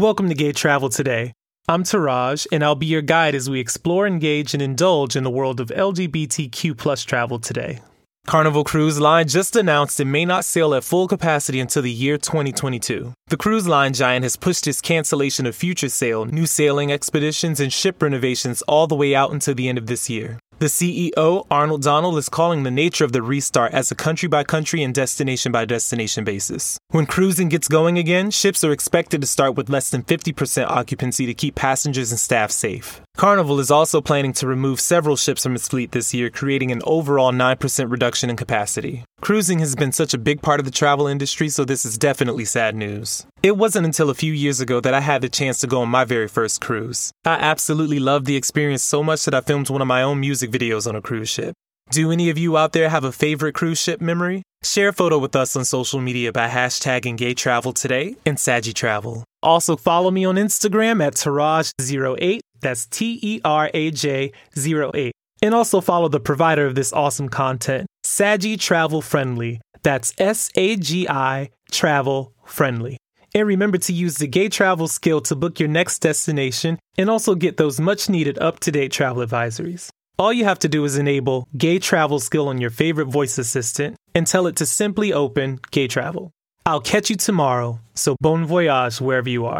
Welcome to Gay Travel Today. I'm Teraj, and I'll be your guide as we explore, engage, and indulge in the world of LGBTQ plus travel today. Carnival Cruise Line just announced it may not sail at full capacity until the year 2022. The cruise line giant has pushed its cancellation of future sail, new sailing expeditions, and ship renovations all the way out until the end of this year. The CEO, Arnold Donald, is calling the nature of the restart as a country by country and destination by destination basis. When cruising gets going again, ships are expected to start with less than 50% occupancy to keep passengers and staff safe. Carnival is also planning to remove several ships from its fleet this year, creating an overall 9% reduction in capacity. Cruising has been such a big part of the travel industry, so this is definitely sad news. It wasn't until a few years ago that I had the chance to go on my very first cruise. I absolutely loved the experience so much that I filmed one of my own music videos on a cruise ship. Do any of you out there have a favorite cruise ship memory? Share a photo with us on social media by hashtagging gay travel today and Sagi Travel. Also follow me on Instagram at Teraj08, that's T E R A J 08. And also follow the provider of this awesome content, Sagi Travel Friendly. That's S A G I Travel Friendly. And remember to use the Gay Travel skill to book your next destination and also get those much needed up to date travel advisories. All you have to do is enable Gay Travel skill on your favorite voice assistant and tell it to simply open Gay Travel. I'll catch you tomorrow, so bon voyage wherever you are.